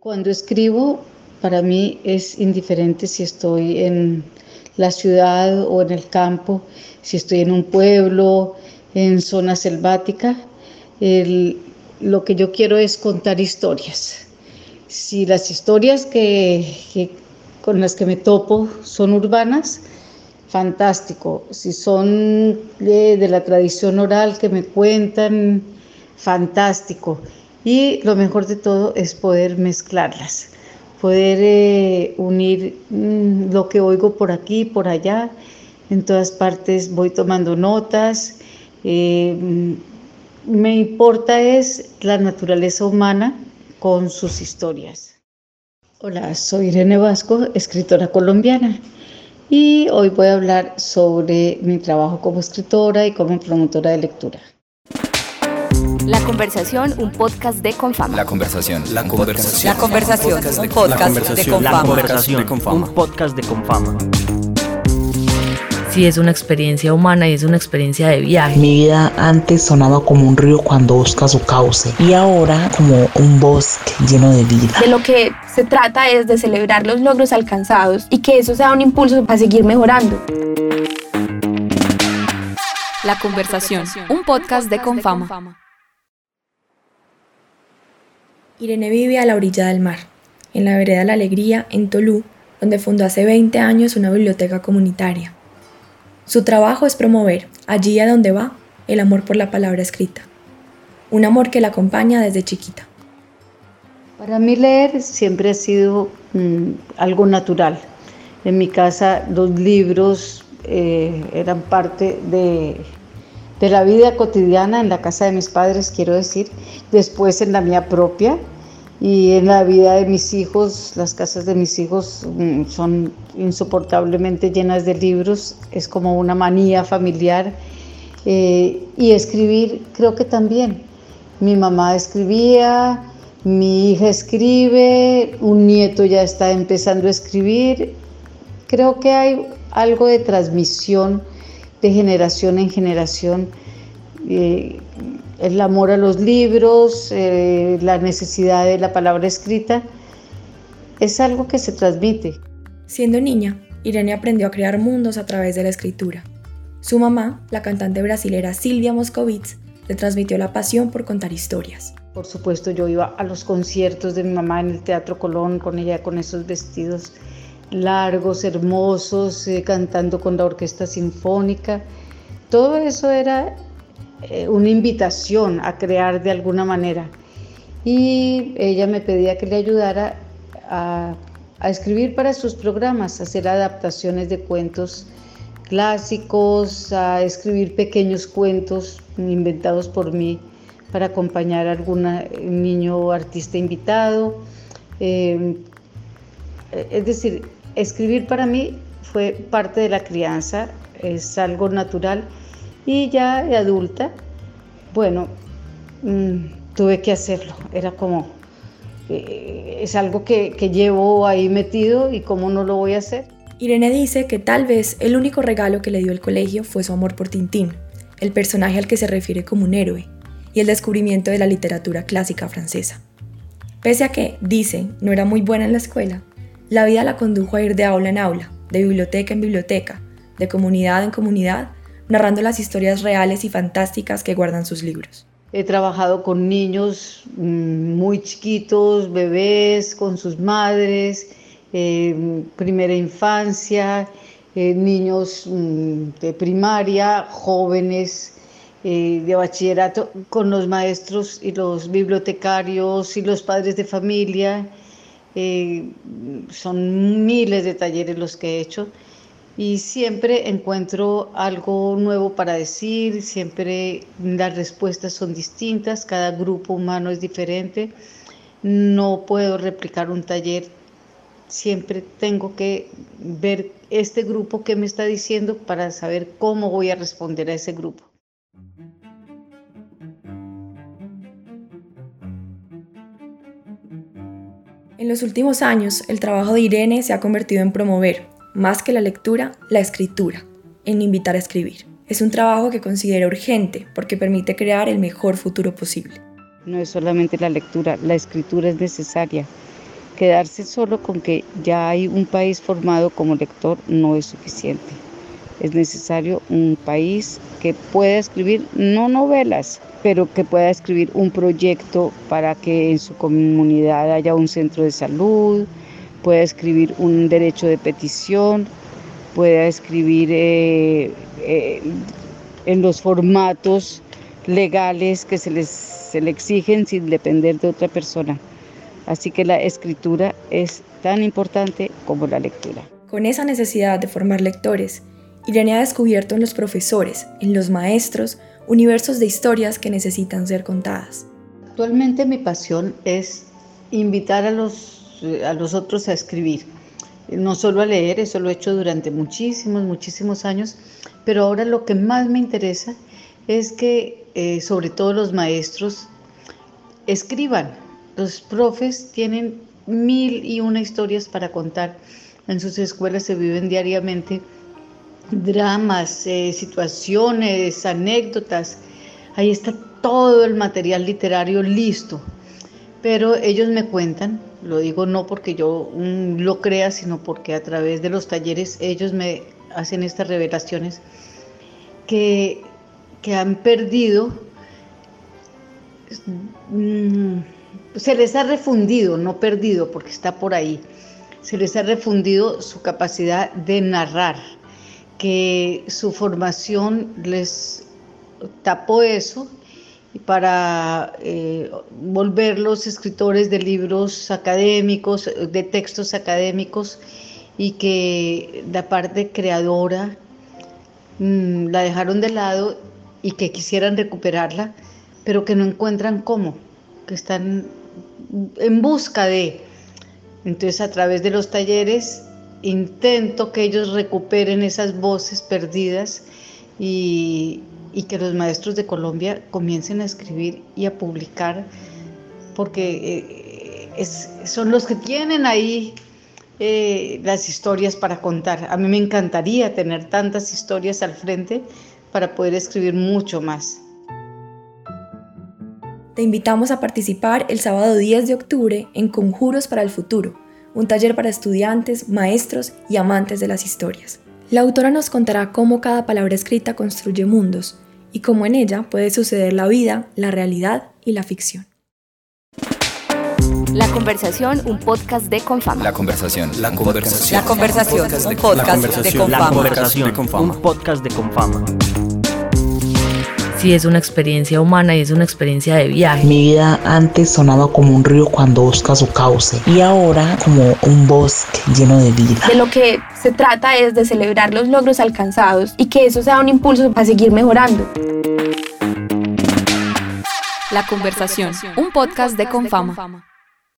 Cuando escribo, para mí es indiferente si estoy en la ciudad o en el campo, si estoy en un pueblo, en zona selvática. lo que yo quiero es contar historias. Si las historias que, con las que me topo son urbanas, fantástico. Si son de, la tradición oral que me cuentan, fantástico. Y lo mejor de todo es poder mezclarlas, poder eh, unir mm, lo que oigo por aquí, por allá. En todas partes voy tomando notas. Eh, mm, me importa es la naturaleza humana con sus historias. Hola, soy Irene Vasco, escritora colombiana, y hoy voy a hablar sobre mi trabajo como escritora y como promotora de lectura. La conversación, un podcast de Confama. La conversación, la conversación. La conversación, un podcast de Confama. La conversación, un podcast de Confama sí es una experiencia humana y es una experiencia de viaje. Mi vida antes sonaba como un río cuando busca su cauce y ahora como un bosque lleno de vida. De lo que se trata es de celebrar los logros alcanzados y que eso sea un impulso para seguir mejorando. La conversación, un podcast de Confama. Irene vive a la orilla del mar, en la vereda La Alegría, en Tolú, donde fundó hace 20 años una biblioteca comunitaria. Su trabajo es promover, allí a donde va, el amor por la palabra escrita. Un amor que la acompaña desde chiquita. Para mí leer siempre ha sido mm, algo natural. En mi casa los libros eh, eran parte de, de la vida cotidiana en la casa de mis padres, quiero decir, después en la mía propia y en la vida de mis hijos, las casas de mis hijos mm, son insoportablemente llenas de libros, es como una manía familiar. Eh, y escribir creo que también. Mi mamá escribía, mi hija escribe, un nieto ya está empezando a escribir. Creo que hay algo de transmisión de generación en generación. Eh, el amor a los libros, eh, la necesidad de la palabra escrita, es algo que se transmite. Siendo niña, Irene aprendió a crear mundos a través de la escritura. Su mamá, la cantante brasilera Silvia Moscovitz, le transmitió la pasión por contar historias. Por supuesto, yo iba a los conciertos de mi mamá en el Teatro Colón con ella, con esos vestidos largos, hermosos, eh, cantando con la orquesta sinfónica. Todo eso era eh, una invitación a crear de alguna manera. Y ella me pedía que le ayudara a, escribir para sus programas, a hacer adaptaciones de cuentos clásicos, a escribir pequeños cuentos inventados por mí para acompañar a algún niño artista invitado. Es decir, escribir para mí fue parte de la crianza, es algo natural y ya adulta, bueno, mm, tuve que hacerlo. Era como, eh, es algo que, que llevo ahí metido y cómo no lo voy a hacer. Irene dice que tal vez el único regalo que le dio el colegio fue su amor por Tintín, el personaje al que se refiere como un héroe, y el descubrimiento de la literatura clásica francesa. Pese a que, dice, no era muy buena en la escuela, la vida la condujo a ir de aula en aula, de biblioteca en biblioteca, de comunidad en comunidad, narrando las historias reales y fantásticas que guardan sus libros. He trabajado con niños mm, muy chiquitos, bebés, con sus madres, eh, primera infancia, eh, niños mm, de primaria, jóvenes eh, de bachillerato, con los maestros y los bibliotecarios y los padres de familia. Son miles de talleres los que he hecho y siempre encuentro algo nuevo para decir, siempre las respuestas son distintas, cada grupo humano es diferente, no puedo replicar un taller, siempre tengo que ver este grupo que me está diciendo para saber cómo voy a responder a ese grupo. En los últimos años, el trabajo de Irene se ha convertido en promover, más que la lectura, la escritura, en invitar a escribir. Es un trabajo que considero urgente porque permite crear el mejor futuro posible. No es solamente la lectura, la escritura es necesaria. quedarse solo con que ya hay un país formado como lector no es suficiente. Es necesario un país que pueda escribir no novelas, pero que pueda escribir un proyecto para que en su comunidad haya un centro de salud, pueda escribir un derecho de petición, pueda escribir eh, eh, en los formatos legales que se les, se le exigen sin depender de otra persona. Así que la escritura es tan importante como la lectura. Con esa necesidad de formar lectores, Irene ha descubierto en los profesores, en los maestros, universos de historias que necesitan ser contadas. Actualmente mi pasión es invitar a los, a los otros a escribir, no solo a leer, eso lo he hecho durante muchísimos, muchísimos años, pero ahora lo que más me interesa es que eh, sobre todo los maestros escriban. Los profes tienen mil y una historias para contar. En sus escuelas se viven diariamente dramas, eh, situaciones, anécdotas. Ahí está todo el material literario listo. Pero ellos me cuentan, lo digo no porque yo mm, lo crea, sino porque a través de los talleres ellos me hacen estas revelaciones que, que han perdido, mm, se les ha refundido, no perdido porque está por ahí, se les ha refundido su capacidad de narrar, que su formación les tapó eso para eh, volverlos escritores de libros académicos, de textos académicos y que la parte creadora mm, la dejaron de lado y que quisieran recuperarla, pero que no encuentran cómo, que están en busca de. Entonces a través de los talleres intento que ellos recuperen esas voces perdidas y, que los maestros de Colombia comiencen a escribir y a publicar, porque eh, son los que tienen ahí eh, las historias para contar. A mí me encantaría tener tantas historias al frente para poder escribir mucho más. Te invitamos a participar el sábado 10 de octubre en Conjuros para el Futuro un taller para estudiantes, maestros y amantes de las historias. La autora nos contará cómo cada palabra escrita construye mundos y cómo en ella puede suceder la vida, la realidad y la ficción. La conversación, un podcast de Confama. La conversación, la conversación. La conversación, un podcast de Confama. La conversación, un podcast de Confama sí es una experiencia humana y es una experiencia de viaje. Mi vida antes sonaba como un río cuando busca su cauce y ahora como un bosque lleno de vida. De lo que se trata es de celebrar los logros alcanzados y que eso sea un impulso para seguir mejorando. La conversación, un podcast de Confama.